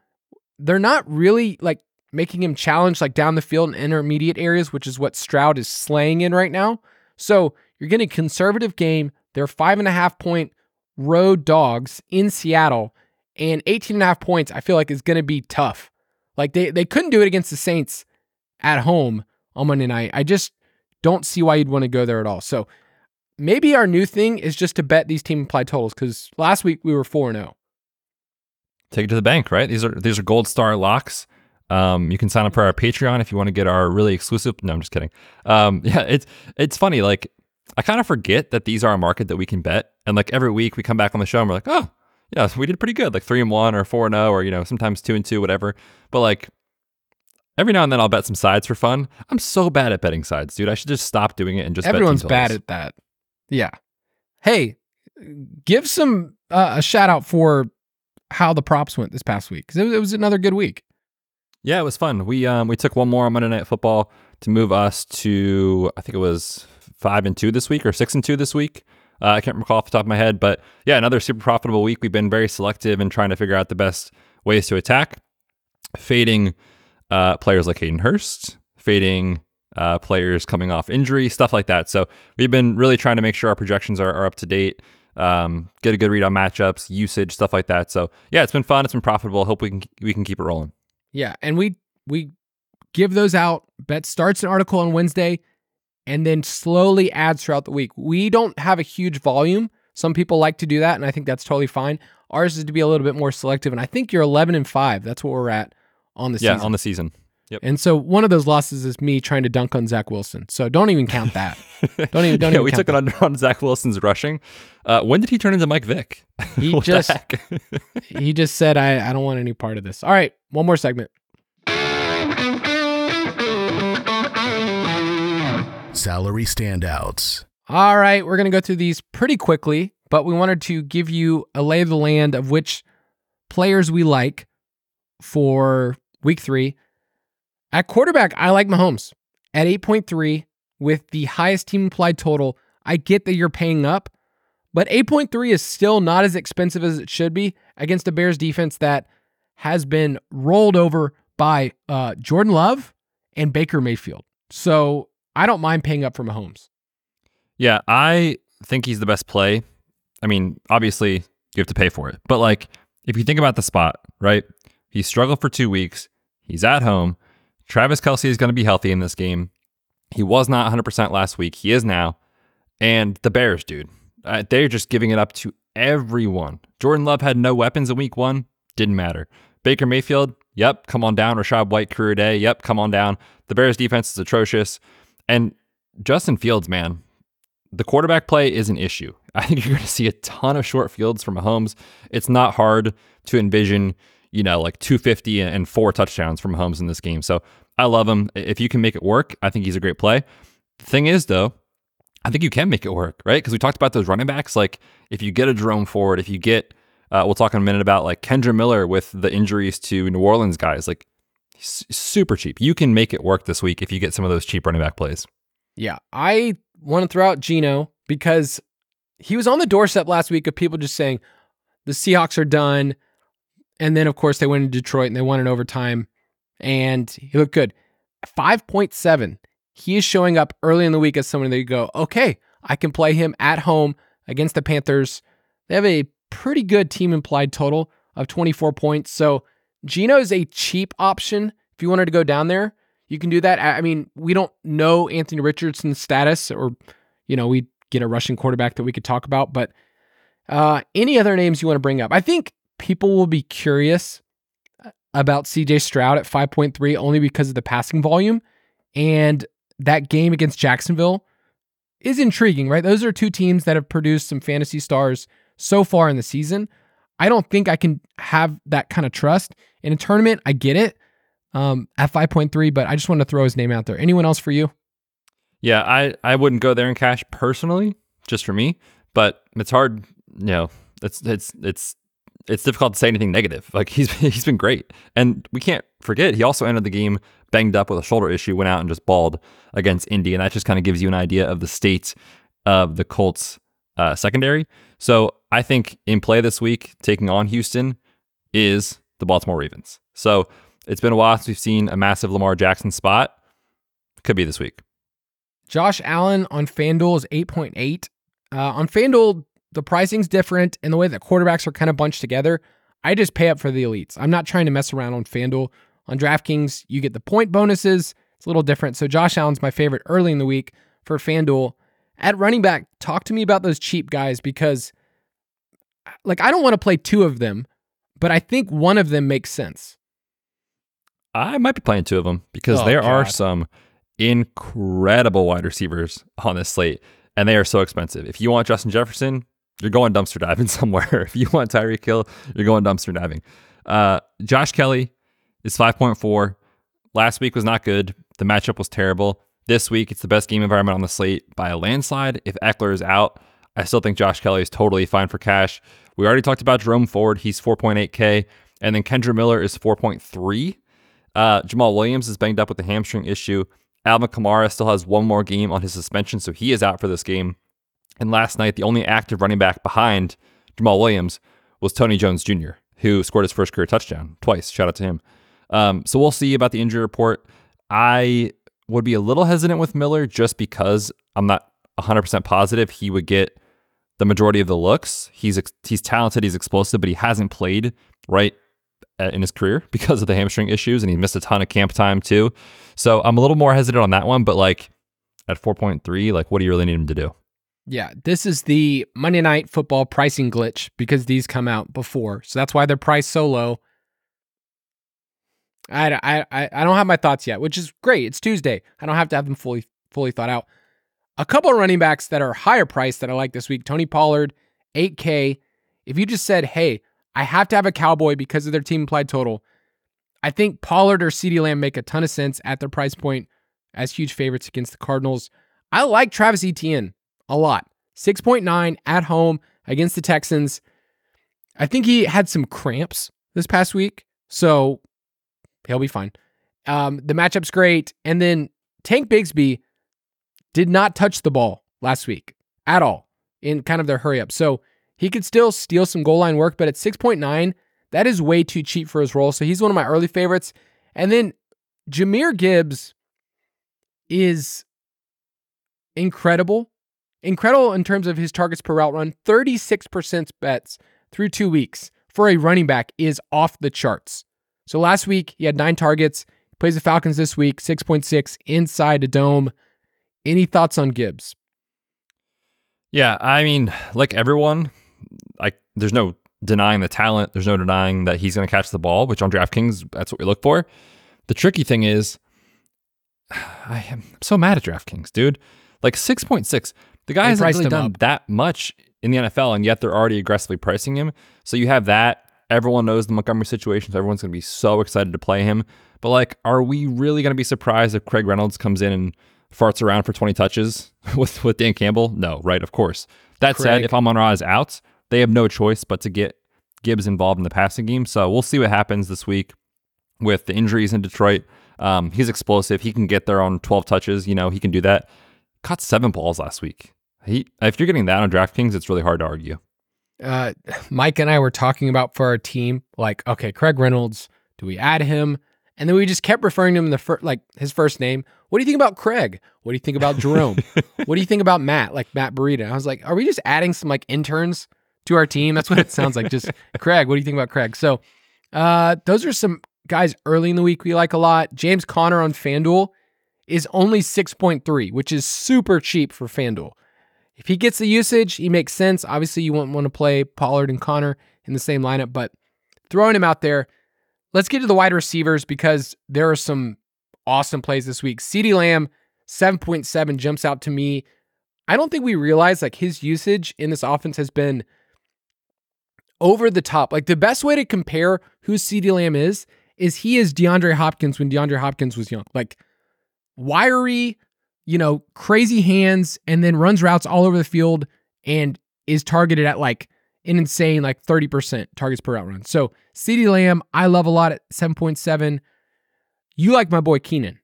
They're not really like making him challenge like down the field in intermediate areas, which is what Stroud is slaying in right now. So you're getting a conservative game. They're five and a half point road dogs in Seattle and 18 and a half points, I feel like is going to be tough. Like they, they couldn't do it against the Saints at home on Monday night. I just don't see why you'd want to go there at all. So maybe our new thing is just to bet these team implied totals because last week we were 4 0. Take it to the bank, right? These are these are gold star locks. Um, you can sign up for our Patreon if you want to get our really exclusive. No, I'm just kidding. Um, yeah, it's it's funny. Like I kind of forget that these are a market that we can bet, and like every week we come back on the show and we're like, oh, yeah, we did pretty good, like three and one or four and oh, or you know sometimes two and two, whatever. But like every now and then I'll bet some sides for fun. I'm so bad at betting sides, dude. I should just stop doing it and just. Bet. Everyone's bad at that. Yeah. Hey, give some uh, a shout out for how the props went this past week because it, it, was another good week. Yeah, it was fun. We um we took one more on Monday Night Football to move us to I think it was five and two this week or six and two this week. Uh, I can't recall off the top of my head, but yeah, another super profitable week. We've been very selective in trying to figure out the best ways to attack, fading uh, players like Hayden Hurst, fading uh, players coming off injury, stuff like that. So we've been really trying to make sure our projections are, are up to date, um, get a good read on matchups, usage, stuff like that. So yeah, it's been fun. It's been profitable. Hope we can we can keep it rolling. Yeah, and we we give those out. Bet starts an article on Wednesday and then slowly adds throughout the week. We don't have a huge volume. Some people like to do that, and I think that's totally fine. Ours is to be a little bit more selective, and I think you're 11 and five. That's what we're at on the yeah, season. on the season. Yep. And so one of those losses is me trying to dunk on Zach Wilson. So don't even count that. Don't even. Don't yeah, even we took that. it under on Zach Wilson's rushing. Uh, when did he turn into Mike Vick? He just he just said I I don't want any part of this. All right, one more segment. Salary standouts. All right, we're going to go through these pretty quickly, but we wanted to give you a lay of the land of which players we like for week three. At quarterback, I like Mahomes at 8.3 with the highest team implied total. I get that you're paying up, but 8.3 is still not as expensive as it should be against a Bears defense that has been rolled over by uh, Jordan Love and Baker Mayfield. So I don't mind paying up for Mahomes. Yeah, I think he's the best play. I mean, obviously, you have to pay for it. But like, if you think about the spot, right? He struggled for two weeks. He's at home. Travis Kelce is going to be healthy in this game. He was not 100% last week. He is now. And the Bears, dude, uh, they're just giving it up to everyone. Jordan Love had no weapons in week one. Didn't matter. Baker Mayfield, yep, come on down. Rachaad White, career day, yep, come on down. The Bears defense is atrocious. And Justin Fields, man, the quarterback play is an issue. I think you're going to see a ton of short fields from Mahomes. It's not hard to envision, you know, like 250 and four touchdowns from Mahomes in this game. So I love him. If you can make it work, I think he's a great play. The thing is, though, I think you can make it work, right? Because we talked about those running backs. Like if you get a Jerome Ford, if you get, uh, we'll talk in a minute about like Kendre Miller with the injuries to New Orleans guys. Like super cheap. You can make it work this week if you get some of those cheap running back plays. Yeah, I want to throw out Geno because he was on the doorstep last week of people just saying the Seahawks are done. And then, of course, they went in Detroit and they won in overtime. And he looked good. 5.7. He is showing up early in the week as someone that you go, okay, I can play him at home against the Panthers. They have a pretty good team implied total of 24 points. So Geno is a cheap option. If you wanted to go down there, you can do that. I mean, we don't know Anthony Richardson's status, or, you know, we get a Russian quarterback that we could talk about. But uh, any other names you want to bring up? I think people will be curious uh, about CJ Stroud at 5.3 only because of the passing volume. And that game against Jacksonville is intriguing, right? Those are two teams that have produced some fantasy stars so far in the season. I don't think I can have that kind of trust in a tournament. I get it um, at 5.3, but I just want to throw his name out there. Anyone else for you? Yeah, I, I wouldn't go there in cash personally, just for me, but it's hard, you know, it's it's it's it's difficult to say anything negative. Like he's he's been great. And we can't forget he also ended the game banged up with a shoulder issue, went out and just balled against Indy, and that just kind of gives you an idea of the state of the Colts uh, secondary. So I think in play this week, taking on Houston is the Baltimore Ravens. So it's been a while since we've seen a massive Lamar Jackson spot. Could be this week. Josh Allen on FanDuel is 8.8. Uh, on FanDuel, the pricing's different and the way that quarterbacks are kind of bunched together. I just pay up for the elites. I'm not trying to mess around on FanDuel. On DraftKings, you get the point bonuses. It's a little different. So Josh Allen's my favorite early in the week for FanDuel. At running back, talk to me about those cheap guys because like I don't want to play two of them, but I think one of them makes sense. I might be playing two of them because Oh, there are some incredible wide receivers on this slate, and they are so expensive. If you want Justin Jefferson, you're going dumpster diving somewhere. if you want Tyreek Hill, you're going dumpster diving. Uh, Josh Kelley is 5.4. Last week was not good. The matchup was terrible. This week, it's the best game environment on the slate by a landslide. If Ekeler is out, I still think Josh Kelley is totally fine for cash. We already talked about Jerome Ford. He's 4.8K. And then Kendre Miller is 4.3. Uh, Jamaal Williams is banged up with a hamstring issue. Alvin Kamara still has one more game on his suspension, so he is out for this game. And last night, the only active running back behind Jamaal Williams was Tony Jones Jr., who scored his first career touchdown twice. Shout out to him. Um, so we'll see about the injury report. I would be a little hesitant with Miller just because I'm not 100% positive he would get the majority of the looks. He's he's talented, he's explosive, but he hasn't played right in his career because of the hamstring issues, and he missed a ton of camp time too. So I'm a little more hesitant on that one. But like at 4.3, like what do you really need him to do? Yeah, this is the Monday Night Football pricing glitch because these come out before, so that's why they're priced so low. I, I, I don't have my thoughts yet, which is great. It's Tuesday. I don't have to have them fully fully thought out. A couple of running backs that are higher priced that I like this week. Tony Pollard, 8K. If you just said, hey, I have to have a cowboy because of their team implied total, I think Pollard or CeeDee Lamb make a ton of sense at their price point as huge favorites against the Cardinals. I like Travis Etienne a lot. 6.9 at home against the Texans. I think he had some cramps this past week, so he'll be fine. Um, the matchup's great. And then Tank Bigsby did not touch the ball last week at all in kind of their hurry up. So he could still steal some goal line work, but at 6.9, that is way too cheap for his role. So he's one of my early favorites. And then Jahmyr Gibbs is incredible. Incredible in terms of his targets per route run. 36% bets through two weeks for a running back is off the charts. So last week he had nine targets. He plays the Falcons this week, 6.6 inside a dome. Any thoughts on Gibbs? Yeah, I mean, like everyone, like there's no denying the talent. There's no denying that he's going to catch the ball, which on DraftKings, that's what we look for. The tricky thing is, I am so mad at DraftKings, dude. Like 6.6. The guy They hasn't really done up. that much in the NFL, and yet they're already aggressively pricing him. So you have that. Everyone knows the Montgomery situation, so everyone's going to be so excited to play him. But like, are we really going to be surprised if Craig Reynolds comes in and farts around for 20 touches with, with Dan Campbell? No, right? Of course. That said, Craig. if Amon Ra is out, they have no choice but to get Gibbs involved in the passing game. So we'll see what happens this week with the injuries in Detroit. Um, he's explosive. He can get there on 12 touches. You know, he can do that. Caught seven balls last week. He, if you're getting that on DraftKings, it's really hard to argue. Uh, Mike and I were talking about for our team, like, okay, Craig Reynolds, do we add him? And then we just kept referring to him the first, like his first name. What do you think about Craig? What do you think about Jerome? what do you think about Matt? Like Matt Breida. I was like, are we just adding some like interns to our team? That's what it sounds like. Just Craig. What do you think about Craig? So, uh, those are some guys early in the week we like a lot. James Conner on FanDuel is only 6.3, which is super cheap for FanDuel. If he gets the usage, he makes sense. Obviously, you wouldn't want to play Pollard and Conner in the same lineup, but throwing him out there, let's get to the wide receivers because there are some awesome plays this week. CeeDee Lamb, 7.7 jumps out to me. I don't think we realize like his usage in this offense has been over the top. Like the best way to compare who CeeDee Lamb is is he is DeAndre Hopkins when DeAndre Hopkins was young. Like wiry, you know, crazy hands, and then runs routes all over the field and is targeted at like an insane like 30% targets per route run. So CeeDee Lamb, I love a lot at 7.7. You like my boy Keenan.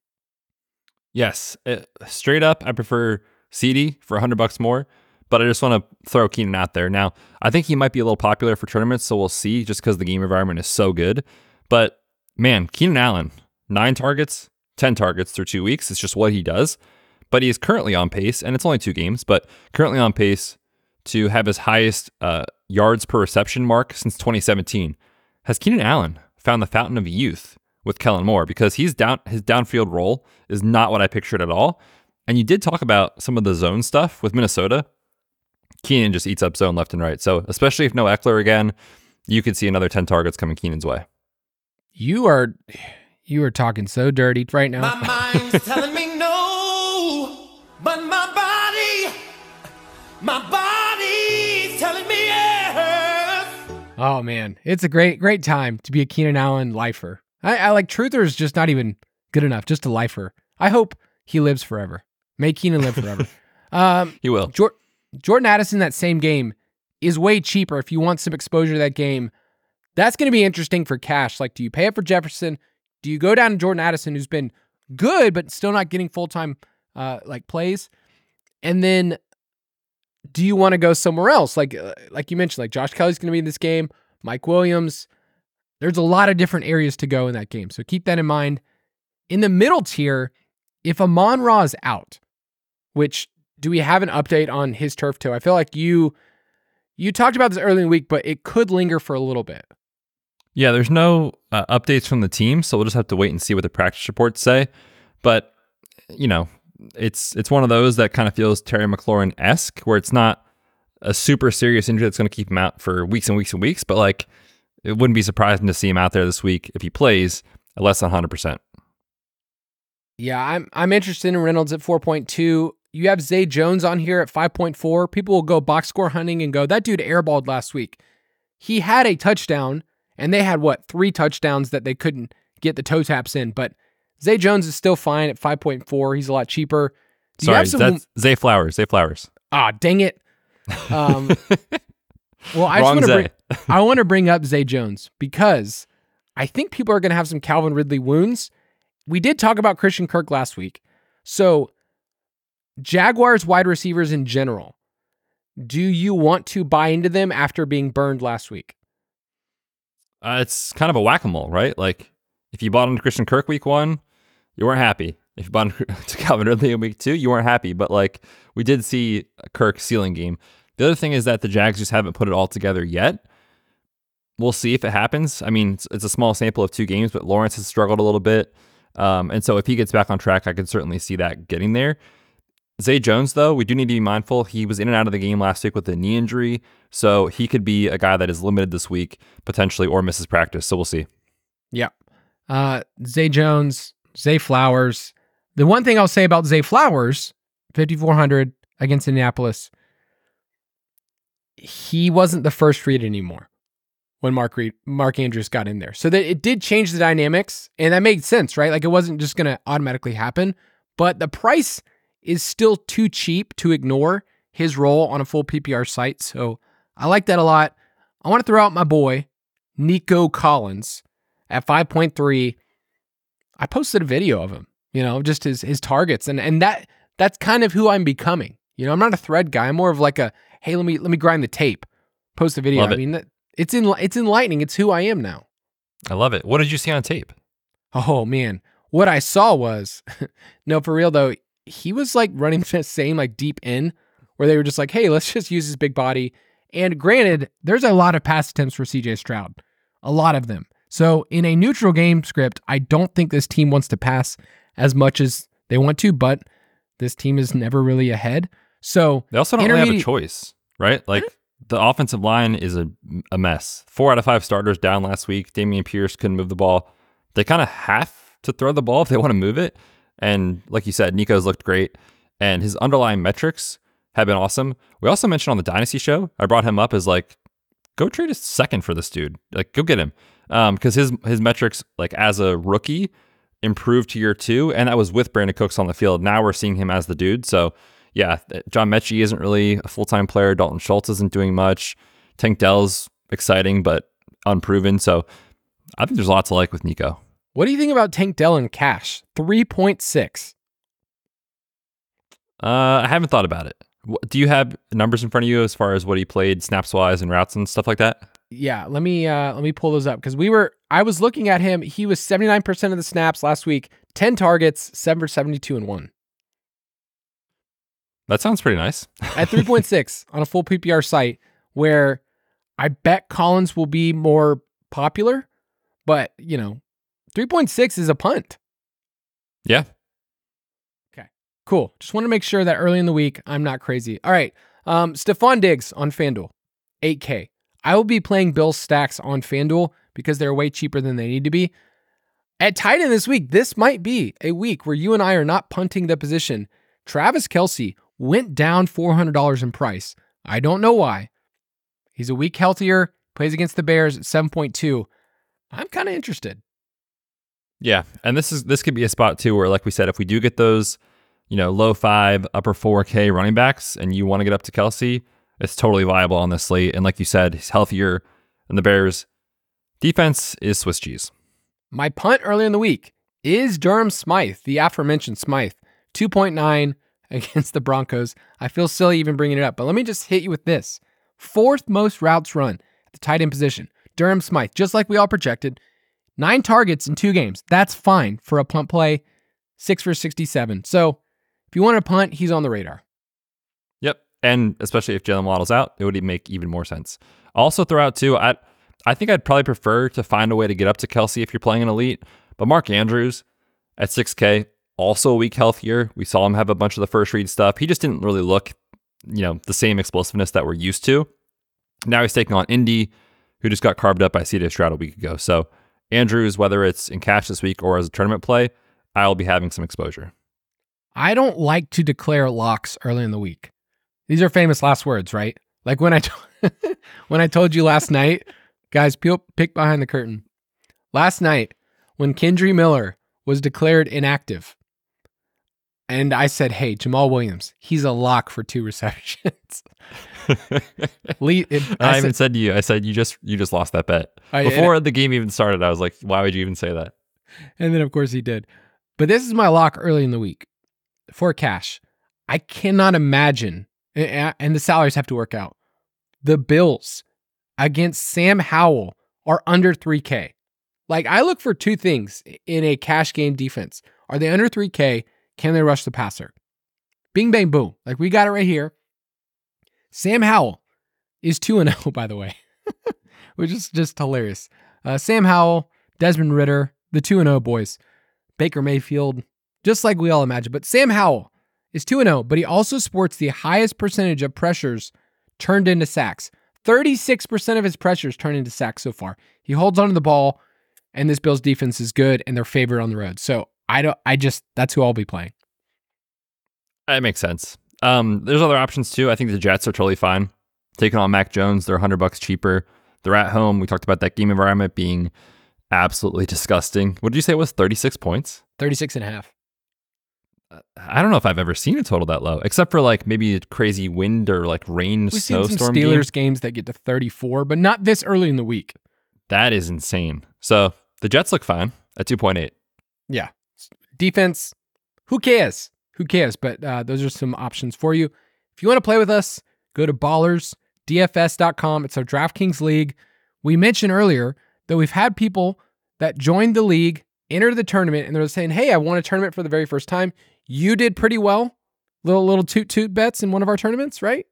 Yes. Uh, straight up, I prefer CeeDee for 100 bucks more, but I just want to throw Keenan out there. Now, I think he might be a little popular for tournaments, so we'll see just because the game environment is so good. But man, Keenan Allen, nine targets, 10 targets through two weeks. It's just what he does. But he is currently on pace, and it's only two games, but currently on pace to have his highest uh, yards per reception mark since 2017. Has Keenan Allen found the fountain of youth with Kellen Moore? Because he's down his downfield role is not what I pictured at all. And you did talk about some of the zone stuff with Minnesota. Keenan just eats up zone left and right. So especially if no Ekeler again, you could see another 10 targets coming Keenan's way. You are you are talking so dirty right now. My mind's telling me no, but my body, my body's telling me yes. Oh man, it's a great great time to be a Keenan Allen lifer. I, I like Truther is just not even good enough, just a lifer. I hope he lives forever. May Keenan live forever. um, He will. Jor- Jordan Addison that same game is way cheaper if you want some exposure to that game. That's going to be interesting for cash. Like, do you pay up for Jefferson? Do you go down to Jordan Addison, who's been good but still not getting full time uh, like plays? And then, do you want to go somewhere else? Like, uh, like you mentioned, like Josh Kelley's going to be in this game. Mike Williams. There's a lot of different areas to go in that game, so keep that in mind. In the middle tier, if Amon Ra is out, which do we have an update on his turf toe? I feel like you you talked about this early in the week, but it could linger for a little bit. Yeah, there's no uh, updates from the team, so we'll just have to wait and see what the practice reports say. But you know, it's it's one of those that kind of feels Terry McLaurin esque, where it's not a super serious injury that's going to keep him out for weeks and weeks and weeks. But like, it wouldn't be surprising to see him out there this week if he plays less than 100. percent Yeah, I'm I'm interested in Reynolds at 4.2. You have Zay Jones on here at 5.4. People will go box score hunting and go, that dude airballed last week. He had a touchdown, and they had what, three touchdowns that they couldn't get the toe taps in. But Zay Jones is still fine at 5.4. He's a lot cheaper. Do Sorry, some that's Zay Flowers. Zay Flowers. Ah, dang it. Um, well, I just want to bring, I want to bring up Zay Jones because I think people are going to have some Calvin Ridley wounds. We did talk about Christian Kirk last week. So, Jaguars wide receivers in general, do you want to buy into them after being burned last week? Uh, it's kind of a whack a mole, right? Like if you bought into Christian Kirk week one, you weren't happy. If you bought into Calvin Ridley in week two, you weren't happy. But like we did see a Kirk ceiling game. The other thing is that the Jags just haven't put it all together yet. We'll see if it happens. I mean, it's, it's a small sample of two games, but Lawrence has struggled a little bit. Um, and so if he gets back on track, I could certainly see that getting there. Zay Jones, though, we do need to be mindful. He was in and out of the game last week with a knee injury. So he could be a guy that is limited this week, potentially, or misses practice. So we'll see. Yeah. Uh, Zay Jones, Zay Flowers. The one thing I'll say about Zay Flowers, 5,400 against Indianapolis, he wasn't the first read anymore when Mark Reed, Mark Andrews got in there. So that it did change the dynamics and that made sense, right? Like it wasn't just going to automatically happen, but the price is still too cheap to ignore his role on a full PPR site. So I like that a lot. I want to throw out my boy, Nico Collins at 5.3. I posted a video of him, you know, just his his targets and and that that's kind of who I'm becoming. You know, I'm not a thread guy. I'm more of like a hey, let me let me grind the tape. post a video. I mean, that- it's in it's enlightening. It's who I am now. I love it. What did you see on tape? Oh man, what I saw was no for real though. He was like running the same like deep in where they were just like, hey, let's just use his big body. And granted, there's a lot of pass attempts for CJ Stroud, a lot of them. So in a neutral game script, I don't think this team wants to pass as much as they want to, but this team is never really ahead. So They also don't really have a choice, right? Like the offensive line is a, a mess. Four out of five starters down last week. Dameon Pierce couldn't move the ball. They kind of have to throw the ball if they want to move it. And like you said, Nico's looked great, and his underlying metrics have been awesome. We also mentioned on the Dynasty show, I brought him up as like, go trade a second for this dude. Like, go get him, because his his metrics like as a rookie improved to year two, and that was with Brandin Cooks on the field. Now we're seeing him as the dude. So yeah, John Metchie isn't really a full time player. Dalton Schultz isn't doing much. Tank Dell's exciting but unproven. So I think there's a lot to like with Nico. what do you think about Tank Dell and Cash? 3.6. Uh, I haven't thought about it. Do you have numbers in front of you as far as what he played snaps wise and routes and stuff like that? Yeah, let me uh let me pull those up because we were I was looking at him. He was 79% of the snaps last week, 10 targets, 7 for 72 and 1. That sounds pretty nice. At 3.6 on a full PPR site where I bet Collins will be more popular, but you know, 3.6 is a punt. yeah. Okay. Cool. Just want to make sure that early in the week I'm not crazy. All right. Um, Stefon Diggs on FanDuel, 8K. I will be playing Bill stacks on FanDuel because they're way cheaper than they need to be. At tight end this week, this might be a week where you and I are not punting the position. Travis Kelce went down $400 in price. I don't know why. He's a week healthier, plays against the Bears at 7.2. I'm kind of interested. Yeah, and this is this could be a spot too where, like we said, if we do get those, you know, low five, upper four K running backs, and you want to get up to Kelce, it's totally viable on this slate. And like you said, he's healthier than the Bears. Defense is Swiss cheese. My punt early in the week is Durham Smythe, the aforementioned Smythe, 2.9 against the Broncos. I feel silly even bringing it up, but let me just hit you with this. Fourth most routes run at the tight end position. Durham Smythe, just like we all projected, nine targets in two games. That's fine for a punt play, six for 67. So if you want to punt, he's on the radar. And especially if Jaylen Waddle's out, it would make even more sense. Also throw out too. I I think I'd probably prefer to find a way to get up to Kelce if you're playing an elite. But Mark Andrews at 6K, also a week healthier. We saw him have a bunch of the first read stuff. He just didn't really look, you know, the same explosiveness that we're used to. Now he's taking on Indy, who just got carved up by CJ Stroud a week ago. So Andrews, whether it's in cash this week or as a tournament play, I'll be having some exposure. I don't like to declare locks early in the week. These are famous last words, right? Like when I when I told you last night, guys, peel, pick behind the curtain. Last night, when Kendre Miller was declared inactive, and I said, "Hey, Jamaal Williams, he's a lock for two receptions." Le- it- I, I even said, said to you, I said you just you just lost that bet I- before the game even started. I was like, why would you even say that? and then of course he did. But this is my lock early in the week for cash. I cannot imagine, and the salaries have to work out. The Bills against Sam Howell are under 3K. Like I look for two things in a cash game defense. Are they under 3K? Can they rush the passer? Bing bang boom. Like we got it right here. Sam Howell is 2 and 0 by the way. Which is just hilarious. Uh, Sam Howell, Desmond Ridder, the 2 and 0 boys. Baker Mayfield, just like we all imagine. But Sam Howell is 2 0, but he also sports the highest percentage of pressures turned into sacks. 36% of his pressures turned into sacks so far. He holds onto the ball, and this Bills defense is good, and they're favored on the road. So I don't, I just, that's who I'll be playing. That makes sense. Um, there's other options too. I think the Jets are totally fine. Taking on Mac Jones, they're 100 bucks cheaper. They're at home. We talked about that game environment being absolutely disgusting. What did you say it was? 36 points? 36 and a half. I don't know if I've ever seen a total that low, except for like maybe a crazy wind or like rain, We've seen some Steelers game. games that get to 34, but not this early in the week. That is insane. So the Jets look fine at 2.8. Yeah. Defense, who cares? Who cares? But uh, those are some options for you. If you want to play with us, go to Ballers, DFS.com. It's our DraftKings league. We mentioned earlier that we've had people that joined the league, enter the tournament, and they're saying, Hey, I won a tournament for the very first time. You did pretty well. Little little toot toot bets in one of our tournaments, right?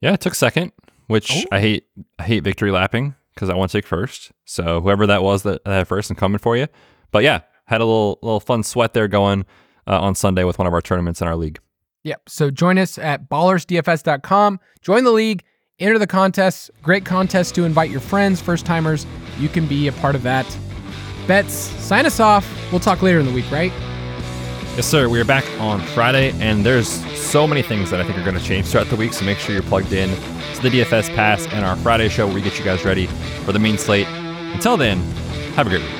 Yeah, it took second, which Oh. I hate. I hate victory lapping because I want to take first. So whoever that was that had first, I'm coming for you. But yeah, had a little little fun sweat there going uh, on Sunday with one of our tournaments in our league. Yep. So join us at ballersdfs.com. Join the league, enter the contest. Great contest to invite your friends, first timers. You can be a part of that. Bets, sign us off. We'll talk later in the week, right? Yes, sir. We are back on Friday, and there's so many things that I think are going to change throughout the week. So make sure you're plugged in to the DFS Pass and our Friday show where we get you guys ready for the main slate. Until then, have a great week.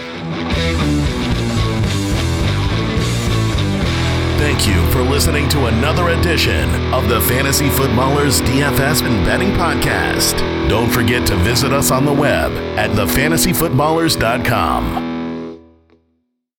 Thank you for listening to another edition of the Fantasy Footballers DFS and Betting Podcast. Don't forget to visit us on the web at thefantasyfootballers.com.